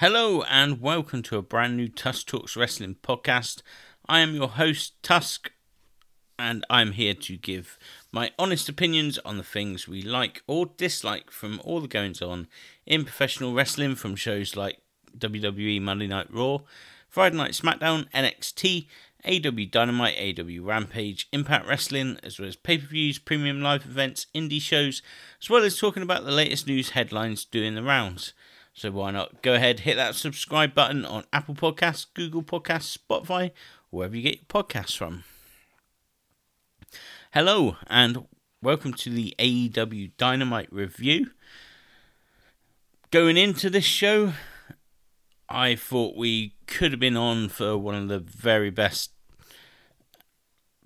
Hello and welcome to a brand new Tusk Talks Wrestling podcast. I am your host, Tusk, and I'm here to give my honest opinions on the things we like or dislike from all the goings on in professional wrestling from shows like WWE Monday Night Raw, Friday Night SmackDown, NXT, AEW Dynamite, AEW Rampage, Impact Wrestling, as well as pay per views, premium live events, indie shows, as well as talking about the latest news headlines doing the rounds. So why not go ahead, hit that subscribe button on Apple Podcasts, Google Podcasts, Spotify, wherever you get your podcasts from. Hello and welcome to the AEW Dynamite review. Going into this show, I thought we could have been on for one of the very best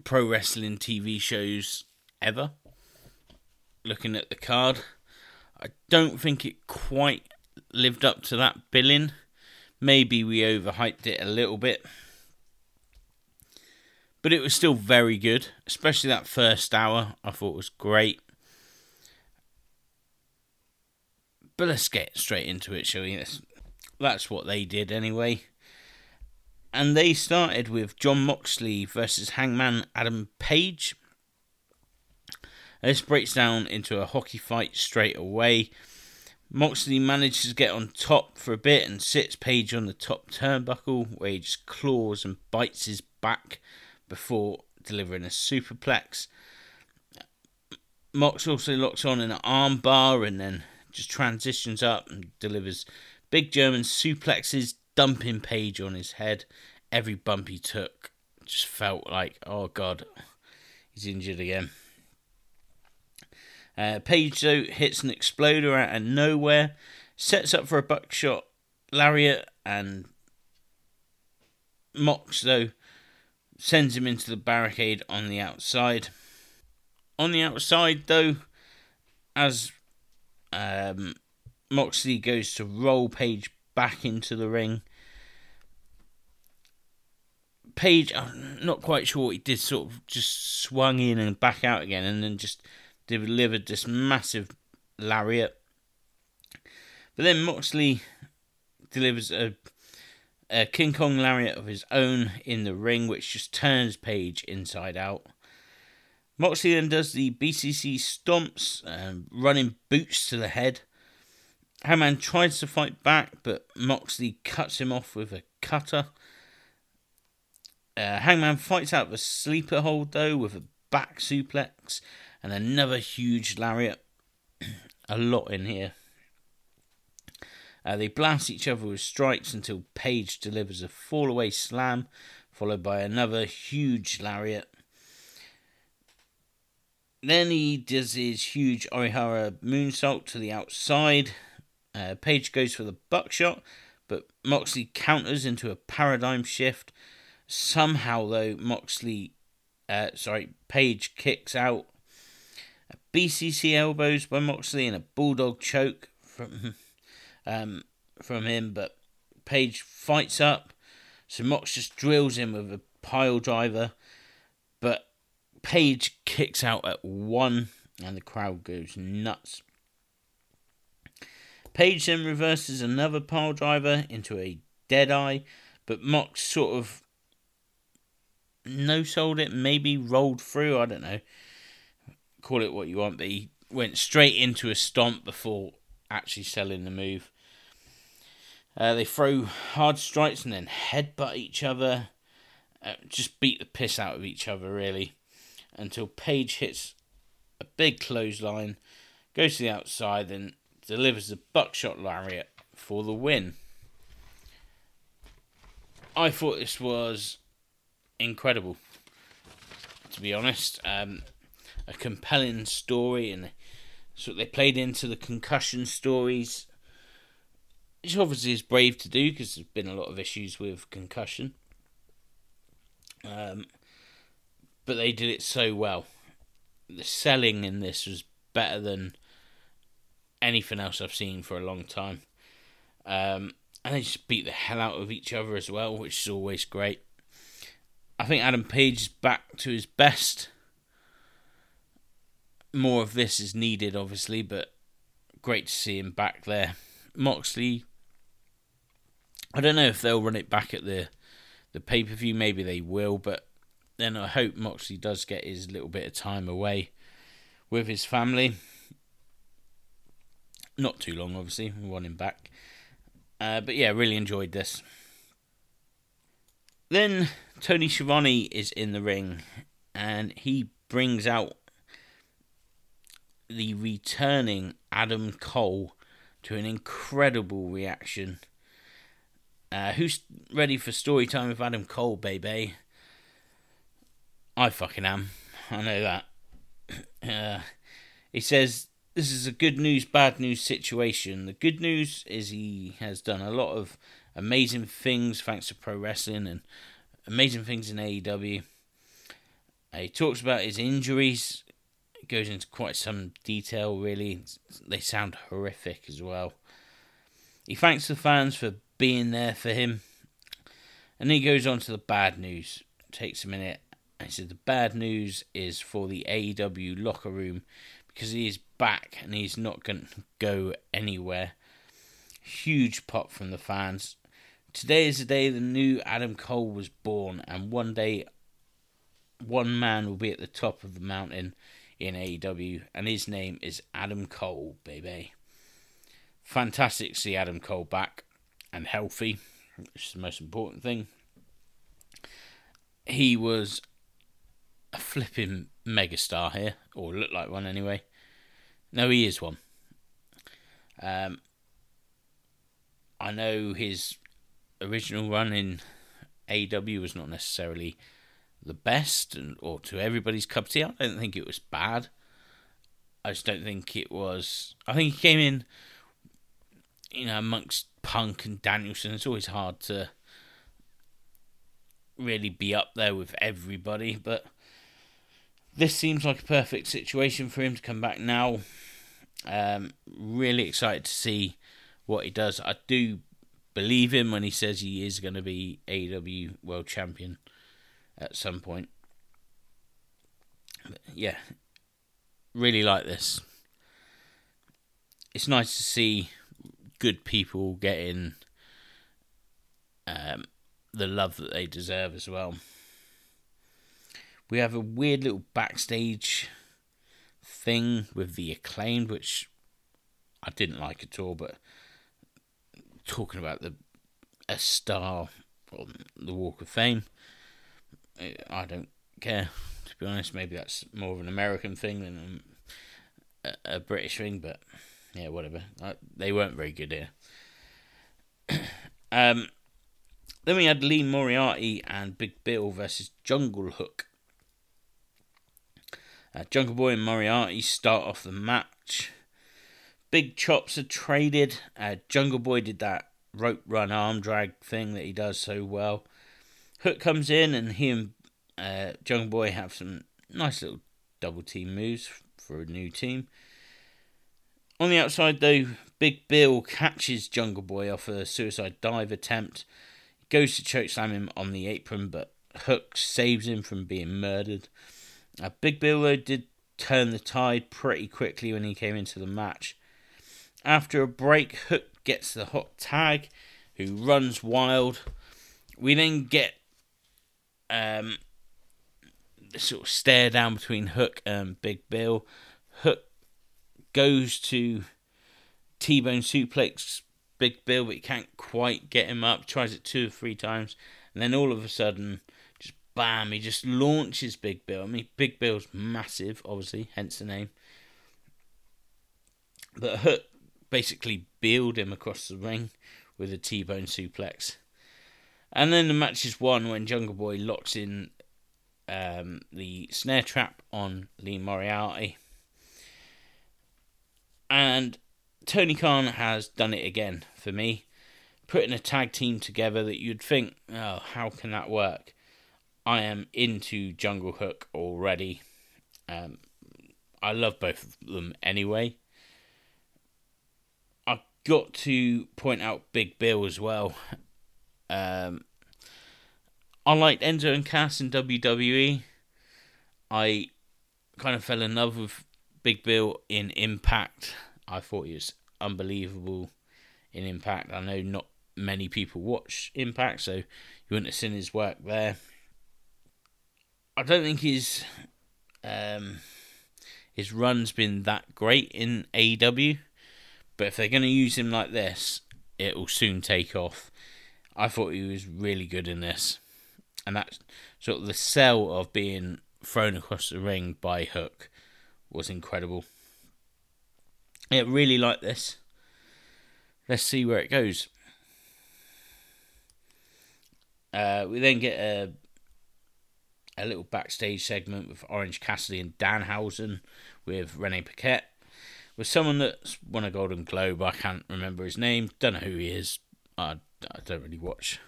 pro wrestling TV shows ever. Looking at the card, I don't think it quite lived up to that billing. Maybe we overhyped it a little bit. But it was still very good, especially that first hour. I thought was great. But let's get straight into it, shall we? That's, that's what they did anyway. And they started with Jon Moxley versus Hangman Adam Page. This breaks down into a hockey fight straight away. Moxley manages to get on top for a bit and sits Page on the top turnbuckle where he just claws and bites his back before delivering a superplex. Mox also locks on an armbar and then just transitions up and delivers big German suplexes, dumping Page on his head. Every bump he took just felt like, oh god, he's injured again. Uh, Page, though, hits an exploder out of nowhere, sets up for a buckshot lariat, and Mox, though, sends him into the barricade on the outside. On the outside, though, as um, Moxley goes to roll Page back into the ring, Page, I'm not quite sure what he did, sort of just swung in and back out again, and then just delivered this massive lariat. But then Moxley delivers a, a King Kong lariat of his own in the ring, which just turns Page inside out. Moxley then does the BCC stomps, um, running boots to the head. Hangman tries to fight back, but Moxley cuts him off with a cutter. Uh, Hangman fights out the sleeper hold though with a back suplex and another huge lariat. a lot in here. Uh, they blast each other with strikes until Page delivers a fallaway slam, followed by another huge lariat. Then he does his huge Orihara moonsault to the outside. Uh, Page goes for the buckshot, but Moxley counters into a paradigm shift. Somehow, though, Moxley, uh, sorry, Page kicks out BCC elbows by Moxley and a bulldog choke from um, from him, but Page fights up, so Mox just drills him with a pile driver, but Page kicks out at one, and the crowd goes nuts. Page then reverses another pile driver into a dead eye, but Mox sort of no sold it, maybe rolled through, I don't know call it what you want, but he went straight into a stomp before actually selling the move. Uh, they throw hard strikes and then headbutt each other. Uh, just beat the piss out of each other, really, until Page hits a big clothesline, goes to the outside, and delivers a buckshot lariat for the win. I thought this was incredible, to be honest. Um, a compelling story, and so they played into the concussion stories, which obviously is brave to do because there's been a lot of issues with concussion. Um, but they did it so well. The selling in this was better than anything else I've seen for a long time. Um, and they just beat the hell out of each other as well, which is always great. I think Adam Page is back to his best more of this is needed, obviously, but great to see him back there. Moxley I don't know if they'll run it back at the the pay per view. Maybe they will, but then I hope Moxley does get his little bit of time away with his family. Not too long, obviously. We want him back. Uh, but yeah, really enjoyed this. Then Tony Schiavone is in the ring and he brings out the returning Adam Cole to an incredible reaction. Uh, who's ready for story time with Adam Cole, baby? I fucking am. I know that. Uh, he says this is a good news, bad news situation. The good news is he has done a lot of amazing things thanks to pro wrestling and amazing things in AEW. Uh, he talks about his injuries. Goes into quite some detail, really. They sound horrific as well. He thanks the fans for being there for him. And he goes on to the bad news. It takes a minute. And he said the bad news is for the AEW locker room because he is back and he's not going to go anywhere. Huge pop from the fans. Today is the day the new Adam Cole was born, and one day one man will be at the top of the mountain in AEW, and his name is Adam Cole, baby. Fantastic to see Adam Cole back and healthy, which is the most important thing. He was a flipping megastar here, or looked like one anyway. No, he is one. Um, I know his original run in AEW was not necessarily the best and, or to everybody's cup of tea. I don't think it was bad. I just don't think it was. I think he came in, you know, amongst Punk and Danielson. It's always hard to really be up there with everybody, but this seems like a perfect situation for him to come back now. Um, really excited to see what he does. I do believe him when he says he is going to be AEW World Champion at some point. But yeah, really like this. It's nice to see good people getting um, the love that they deserve as well. We have a weird little backstage thing with the acclaimed, which I didn't like at all, but talking about the a star on the Walk of Fame. I don't care to be honest. Maybe that's more of an American thing than a, a British thing, but yeah, whatever. I, they weren't very good here. um, then we had Lee Moriarty and Big Bill versus Jungle Hook. Uh, Jungle Boy and Moriarty start off the match. Big chops are traded. Uh, Jungle Boy did that rope run arm drag thing that he does so well. Hook comes in and he and uh, Jungle Boy have some nice little double team moves for a new team. On the outside, though, Big Bill catches Jungle Boy off a suicide dive attempt. He goes to chokeslam him on the apron, but Hook saves him from being murdered. Uh, Big Bill, though, did turn the tide pretty quickly when he came into the match. After a break, Hook gets the hot tag, who runs wild. We then get um, sort of stare down between Hook and Big Bill. Hook goes to T Bone suplex Big Bill, but he can't quite get him up. Tries it two or three times, and then all of a sudden, just bam, he just launches Big Bill. I mean, Big Bill's massive, obviously, hence the name. But Hook basically beeled him across the ring with a T-bone suplex. And then the match is won when Jungle Boy locks in um, the snare trap on Lee Moriarty. And Tony Khan has done it again for me, putting a tag team together that you'd think, oh, how can that work? I am into Jungle Hook already. Um, I love both of them anyway I've got to point out Big Bill as well. Um, I liked Enzo and Cass in WWE. I kind of fell in love with Big Bill in Impact. I thought he was unbelievable in Impact. I know not many people watch Impact, so you wouldn't have seen his work there. I don't think his um, his run's been that great in AEW, but if they're going to use him like this, it will soon take off. I thought he was really good in this, and that sort of the sell of being thrown across the ring by Hook was incredible. Yeah, really like this. Let's see where it goes. Uh, we then get a a little backstage segment with Orange Cassidy and Danhausen with Renee Paquette. With someone that's won a Golden Globe, I can't remember his name. Don't know who he is. I, I don't really watch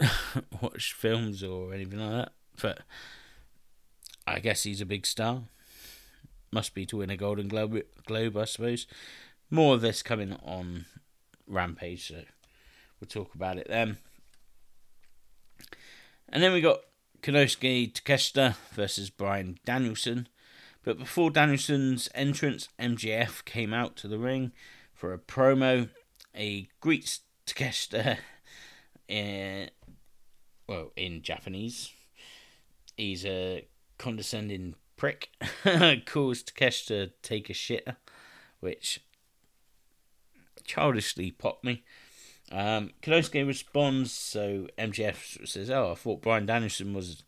watch films or anything like that. But I guess he's a big star. Must be to win a Golden Globe, Globe I suppose. More of this coming on Rampage, so we'll talk about it then. And then we got Konosuke Takeshita versus Bryan Danielson. But before Danielson's entrance, MJF came out to the ring for a promo. He greets Takeshita in, well, in Japanese. He's a condescending prick. Calls Takeshita to take a shit, which childishly popped me. Um, Konosuke responds, so MJF says, "Oh, I thought Bryan Danielson was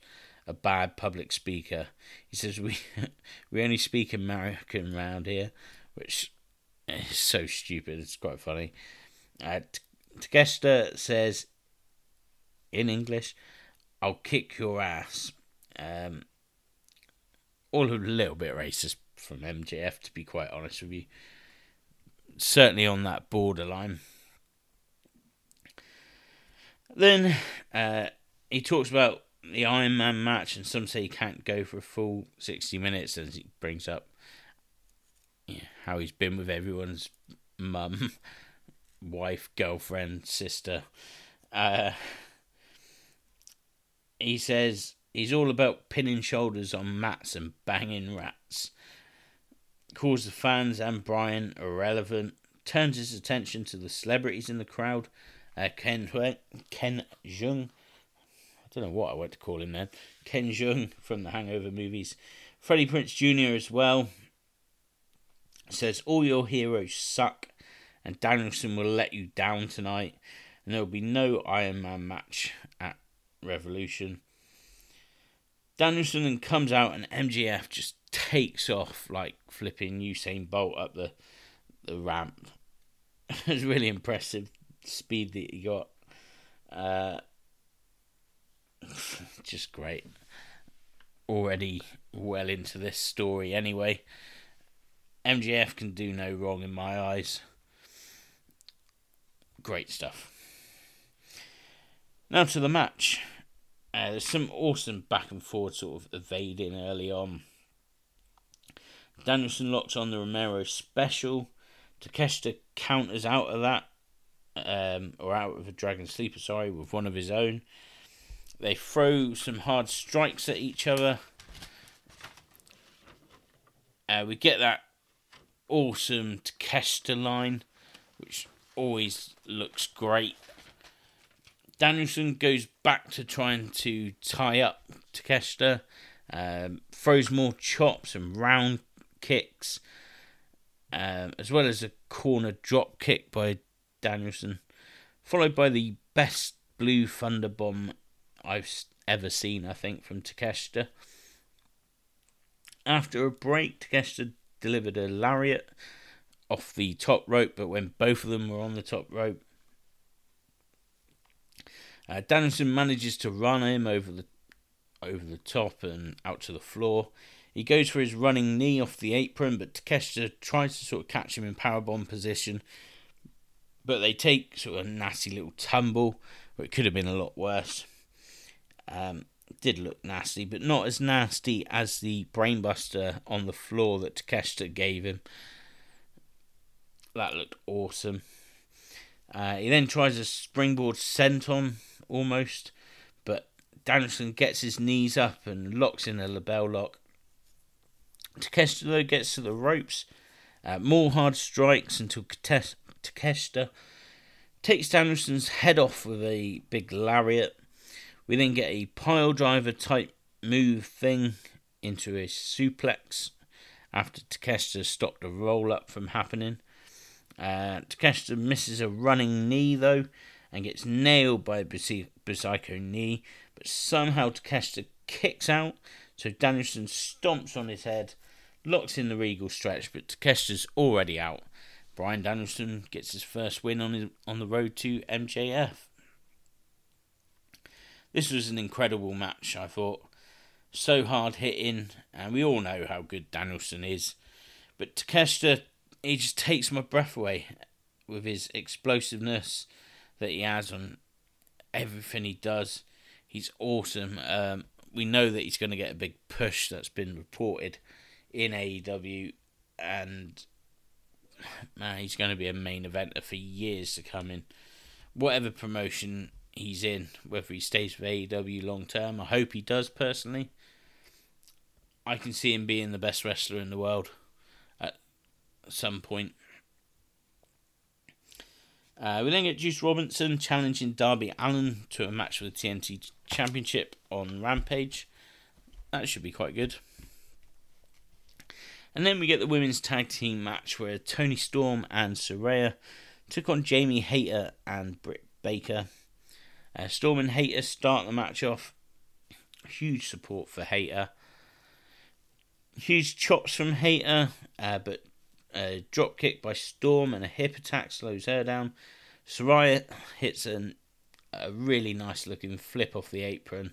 a bad public speaker." He says, "We we only speak American around here," which is so stupid. It's quite funny. Uh, Takeshita says in English, "I'll kick your ass." Um, all a little bit racist from MJF, to be quite honest with you. Certainly on that borderline. Then uh, he talks about the Iron Man match, and some say he can't go for a full 60 minutes, and he brings up how he's been with everyone's mum, wife, girlfriend, sister. Uh, he says he's all about pinning shoulders on mats and banging rats. Calls the fans and Bryan irrelevant, turns his attention to the celebrities in the crowd uh, Ken Ken Jeong. I don't know what I want to call him then. Ken Jeong from the Hangover movies. Freddie Prinze Jr. as well. Says all your heroes suck, and Danielson will let you down tonight, and there will be no Iron Man match at Revolution. Danielson then comes out, and MJF just takes off like flipping Usain Bolt up the the ramp. it was really impressive speed that he got. Uh, just great. Already well into this story anyway. MJF can do no wrong in my eyes. Great stuff. Now to the match. Uh, there's some awesome back and forth sort of evading early on. Danielson locks on the Romero special. Takeshita counters out of that um, or out of a Dragon Sleeper, sorry, with one of his own. They throw some hard strikes at each other. Uh, we get that awesome Takeshita line, which always looks great. Danielson goes back to trying to tie up Takeshita, um, throws more chops and round kicks, um, as well as a corner drop kick by Danielson, followed by the best blue thunder bomb I've ever seen, I think, from Takeshita. After a break, Takeshita delivered a lariat off the top rope, but when both of them were on the top rope, uh, Danielson manages to run him over the over the top and out to the floor. He goes for his running knee off the apron, but Takeshita tries to sort of catch him in powerbomb position, but they take sort of a nasty little tumble, but it could have been a lot worse. Um, did look nasty, but not as nasty as the brainbuster on the floor that Takeshita gave him. That looked awesome. Uh, he then tries a springboard senton almost, but Danielson gets his knees up and locks in a LeBell lock. Takeshita though gets to the ropes. Uh, more hard strikes until Takeshita takes Danielson's head off with a big lariat. We then get a pile driver type move thing into a suplex after Takeshita stopped the roll up from happening. Uh, Takeshita misses a running knee though and gets nailed by a Busaiku knee, but somehow Takeshita kicks out, so Danielson stomps on his head, locks in the regal stretch, but Takeshita's already out. Bryan Danielson gets his first win on his, on the road to MJF. This was an incredible match, I thought. So hard hitting, and we all know how good Danielson is. But Takeshita, he just takes my breath away with his explosiveness that he has on everything he does. He's awesome. Um, we know that he's going to get a big push that's been reported in AEW, and man, he's going to be a main eventer for years to come in whatever promotion he's in, whether he stays with AEW long term. I hope he does personally. I can see him being the best wrestler in the world some point. Uh, we then get Juice Robinson challenging Darby Allin to a match for the TNT Championship on Rampage. That should be quite good. And then we get the women's tag team match where Toni Storm and Saraya took on Jamie Hayter and Britt Baker. Uh, Storm and Hayter start the match off. Huge support for Hayter. Huge chops from Hayter, uh, but a drop kick by Storm and a hip attack slows her down. Saraya hits an, a really nice looking flip off the apron.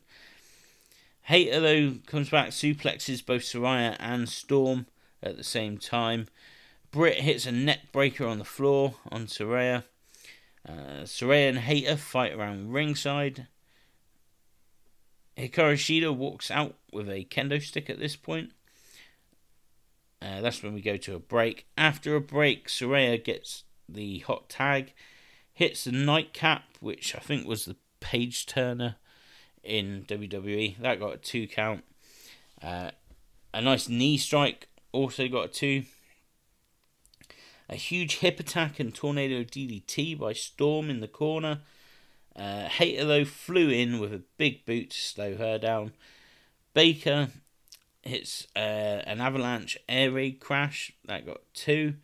Hayter, though, comes back, suplexes both Saraya and Storm at the same time. Britt hits a neck breaker on the floor on Saraya. Uh, Saraya and Hayter fight around ringside. Hikaru Shida walks out with a kendo stick at this point. Uh, that's when we go to a break. After a break, Saraya gets the hot tag, hits the nightcap, which I think was the page turner in WWE. That got a two count. Uh, a nice knee strike also got a two. A huge hip attack and tornado DDT by Storm in the corner. Uh, Hayter, though, flew in with a big boot to slow her down. Baker hits uh, an avalanche air raid crash that got two.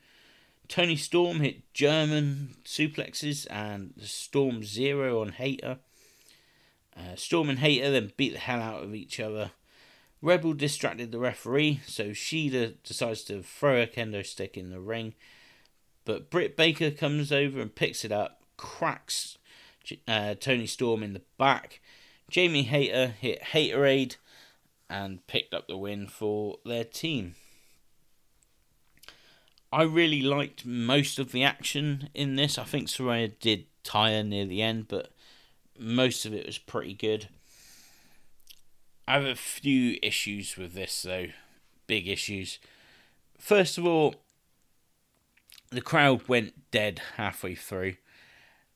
Toni Storm hit German suplexes and Storm Zero on Hayter. Uh, Storm and Hayter then beat the hell out of each other. Rebel distracted the referee, so Shida decides to throw a kendo stick in the ring. But Britt Baker comes over and picks it up, cracks uh, Toni Storm in the back. Jamie Hayter hit Hayterade and picked up the win for their team. I really liked most of the action in this. I think Saraya did tire near the end, but most of it was pretty good. I have a few issues with this, though. Big issues. First of all, the crowd went dead halfway through.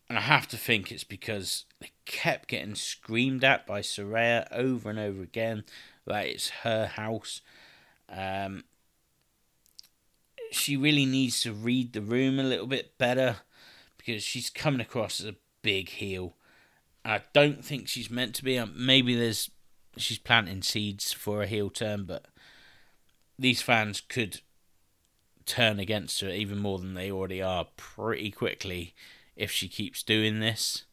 And I have to think it's because they kept getting screamed at by Saraya over and over again that it's her house. Um, she really needs to read the room a little bit better because she's coming across as a big heel. I don't think she's meant to be. Um, maybe there's she's planting seeds for a heel turn, but these fans could turn against her even more than they already are pretty quickly if she keeps doing this.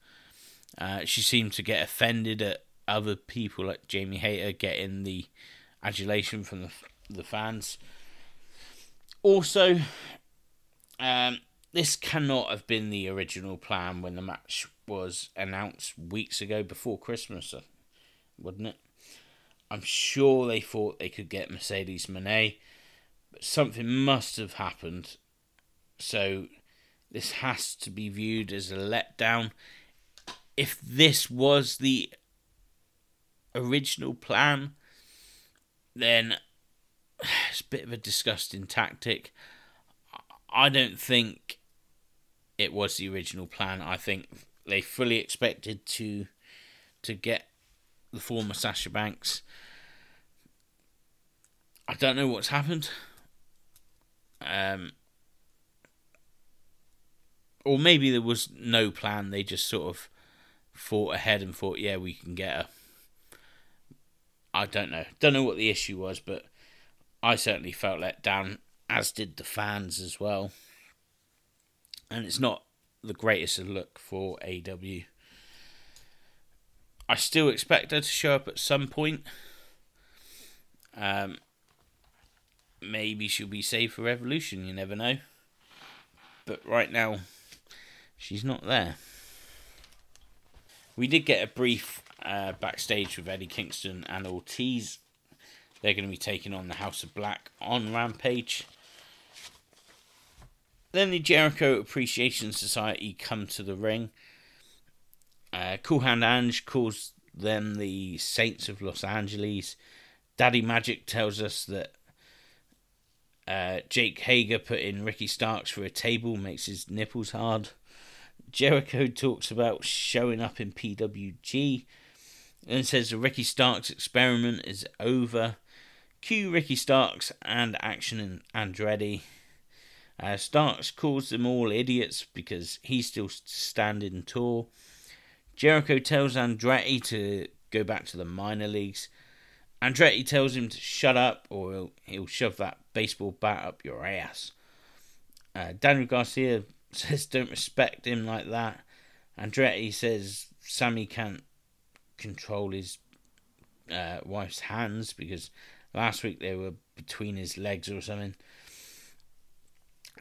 Uh, she seemed to get offended at other people like Jamie Hayter getting the adulation from the the fans. Also, um, this cannot have been the original plan when the match was announced weeks ago before Christmas, uh, wouldn't it? I'm sure they thought they could get Mercedes Monet, but something must have happened. So this has to be viewed as a letdown. If this was the original plan, then it's a bit of a disgusting tactic. I don't think it was the original plan. I think they fully expected to to get the former Sasha Banks. I don't know what's happened. Um, or maybe there was no plan. They just sort of thought ahead and thought, yeah, we can get her. I don't know. Don't know what the issue was, but I certainly felt let down, as did the fans as well. And it's not the greatest of look for AEW. I still expect her to show up at some point. Um, maybe she'll be saved for Revolution, you never know. But right now, she's not there. We did get a brief uh, backstage with Eddie Kingston and Ortiz. They're going to be taking on the House of Black on Rampage. Then the Jericho Appreciation Society come to the ring. Uh, cool Hand Ange calls them the Saints of Los Angeles. Daddy Magic tells us that uh, Jake Hager put in Ricky Starks for a table makes his nipples hard. Jericho talks about showing up in PWG and says Ricky Starks experiment is over. Cue Ricky Starks and Action and Andretti. Uh, Starks calls them all idiots because he's still standing tall. Jericho tells Andretti to go back to the minor leagues. Andretti tells him to shut up or he'll, he'll shove that baseball bat up your ass. Uh, Daniel Garcia says don't respect him like that. Andretti says Sammy can't control his uh, wife's hands because last week they were between his legs or something.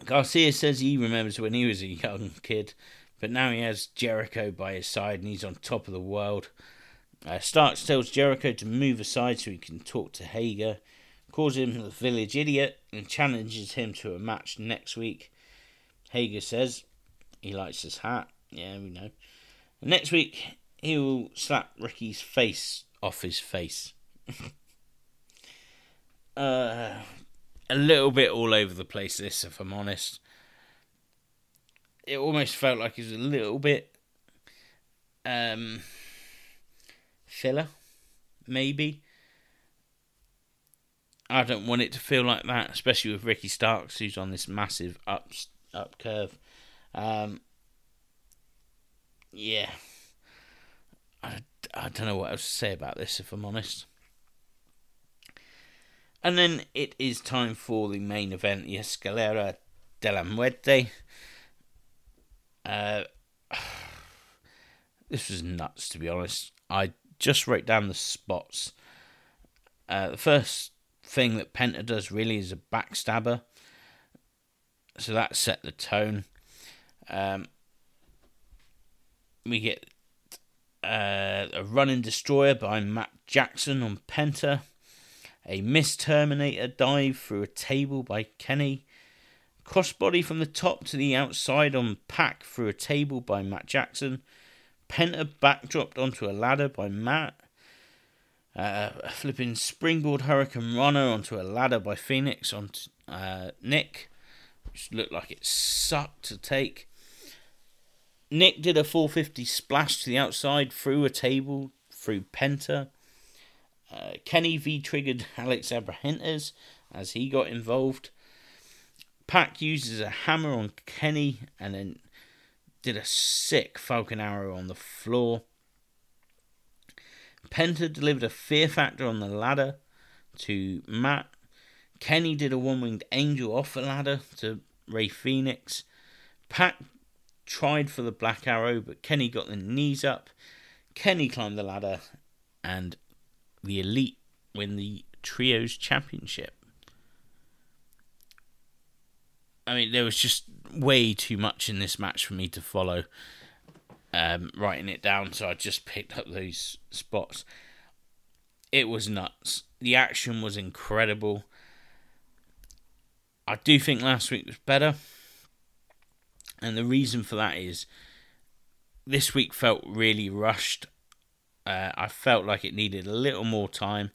Garcia says he remembers when he was a young kid, but now he has Jericho by his side and he's on top of the world. Uh, Starks tells Jericho to move aside so he can talk to Hager, calls him the village idiot, and challenges him to a match next week. Hager says he likes his hat. Yeah, we know. next week, he will slap Ricky's face off his face. uh, a little bit all over the place, this, if I'm honest. It almost felt like it was a little bit um, filler, maybe. I don't want it to feel like that, especially with Ricky Starks, who's on this massive up up curve. Um, yeah, I, I don't know what else to say about this, if I'm honest. And then it is time for the main event, the Escalera de la Muerte. Uh, this was nuts, to be honest. I just wrote down the spots. Uh, the first thing that Penta does really is a backstabber. So that set the tone. Um, we get uh, a running destroyer by Matt Jackson on Penta. A missed Terminator dive through a table by Kenny. Crossbody from the top to the outside on Pac through a table by Matt Jackson. Penta backdropped onto a ladder by Matt. Uh, a flipping springboard hurricane runner onto a ladder by Fenix on uh, Nick, which looked like it sucked to take. Nick did a 450 splash to the outside through a table through Penta. Uh, Kenny V triggered Alex Abrahantes as he got involved. Pac uses a hammer on Kenny and then did a sick Falcon Arrow on the floor. Penta delivered a fear factor on the ladder to Matt. Kenny did a one winged angel off the ladder to Rey Fenix. Pac tried for the black arrow, but Kenny got the knees up. Kenny climbed the ladder and the Elite win the Trios Championship. I mean, there was just way too much in this match for me to follow. Um, writing it down, so I just picked up those spots. It was nuts. The action was incredible. I do think last week was better, and the reason for that is this week felt really rushed. Uh, I felt like it needed a little more time.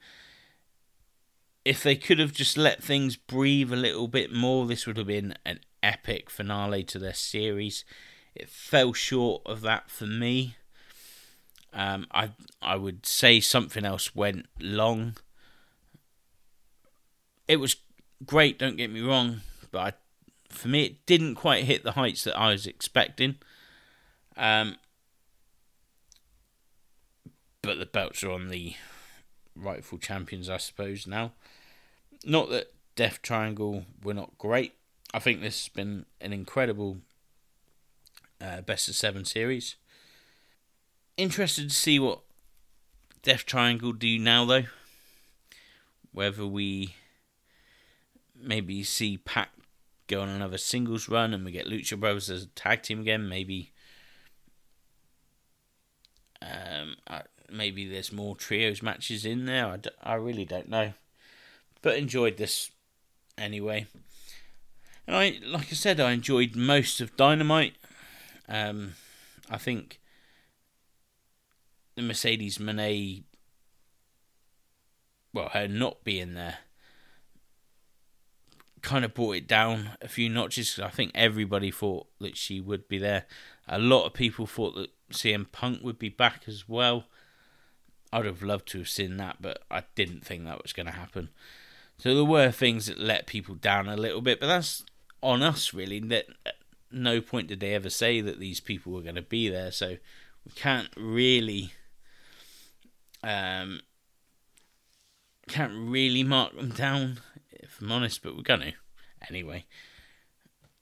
If they could have just let things breathe a little bit more, this would have been an epic finale to their series. It fell short of that for me. Um, I I would say something else went long. It was great, don't get me wrong, but I for me, it didn't quite hit the heights that I was expecting. Um, but the belts are on the rightful champions, I suppose, now. Not that Death Triangle were not great. I think this has been an incredible uh, best of seven series. Interested to see what Death Triangle do now, though. Whether we maybe see Pac go on another singles run and we get Lucha Brothers as a tag team again. Maybe, um, maybe there's more trios matches in there. I, d- I really don't know, but enjoyed this anyway. And I, like I said, I enjoyed most of Dynamite. Um, I think the Mercedes Monet, well, her not being there, kind of brought it down a few notches. I think everybody thought that she would be there. A lot of people thought that CM Punk would be back as well. I'd have loved to have seen that, but I didn't think that was going to happen. So there were things that let people down a little bit, but that's on us really. That no point did they ever say that these people were going to be there, so we can't really um, can't really mark them down if I'm honest, but we're gonna anyway.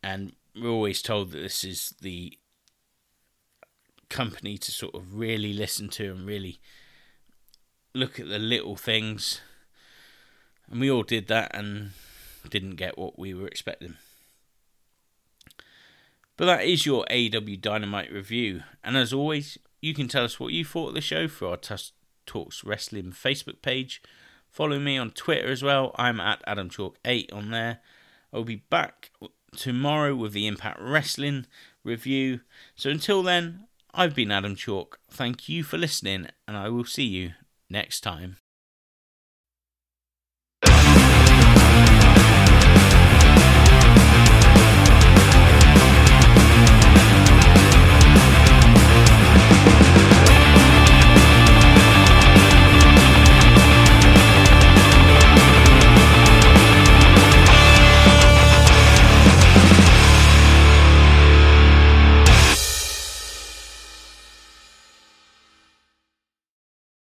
And we're always told that this is the company to sort of really listen to and really look at the little things. And we all did that and didn't get what we were expecting. But that is your AEW Dynamite review. And as always, you can tell us what you thought of the show through our Tusk Talks Wrestling Facebook page. Follow me on Twitter as well. I'm at AdamChalk8 on there. I'll be back tomorrow with the Impact Wrestling review. So until then, I've been Adam Chalk. Thank you for listening, and I will see you next time.